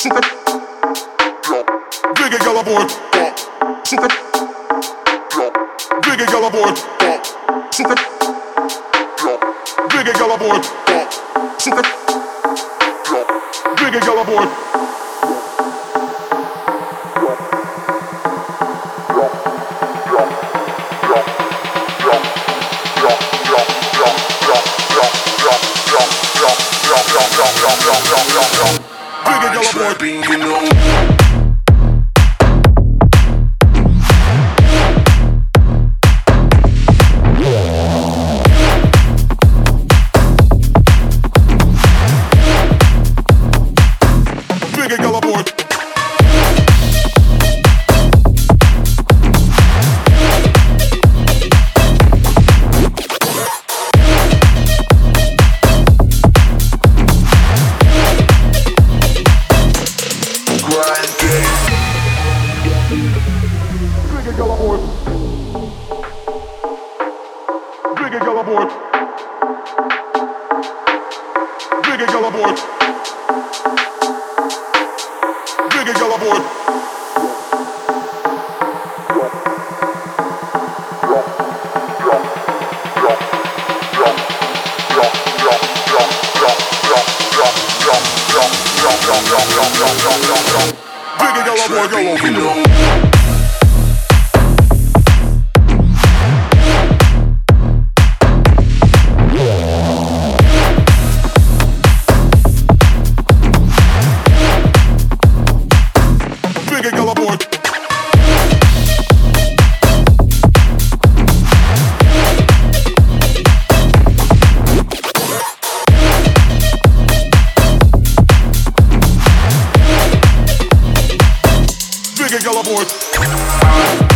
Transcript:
Suka. Yo. Biggie Gala boy. Suka. Yo. figure y'all Двигай головой. Двигай головой. Двигай головой. Двигай головой. Jump, jump, jump, jump, jump, jump, jump, jump, jump, jump, jump, jump. Digga, yellow boy, yellow. Giggle aboard.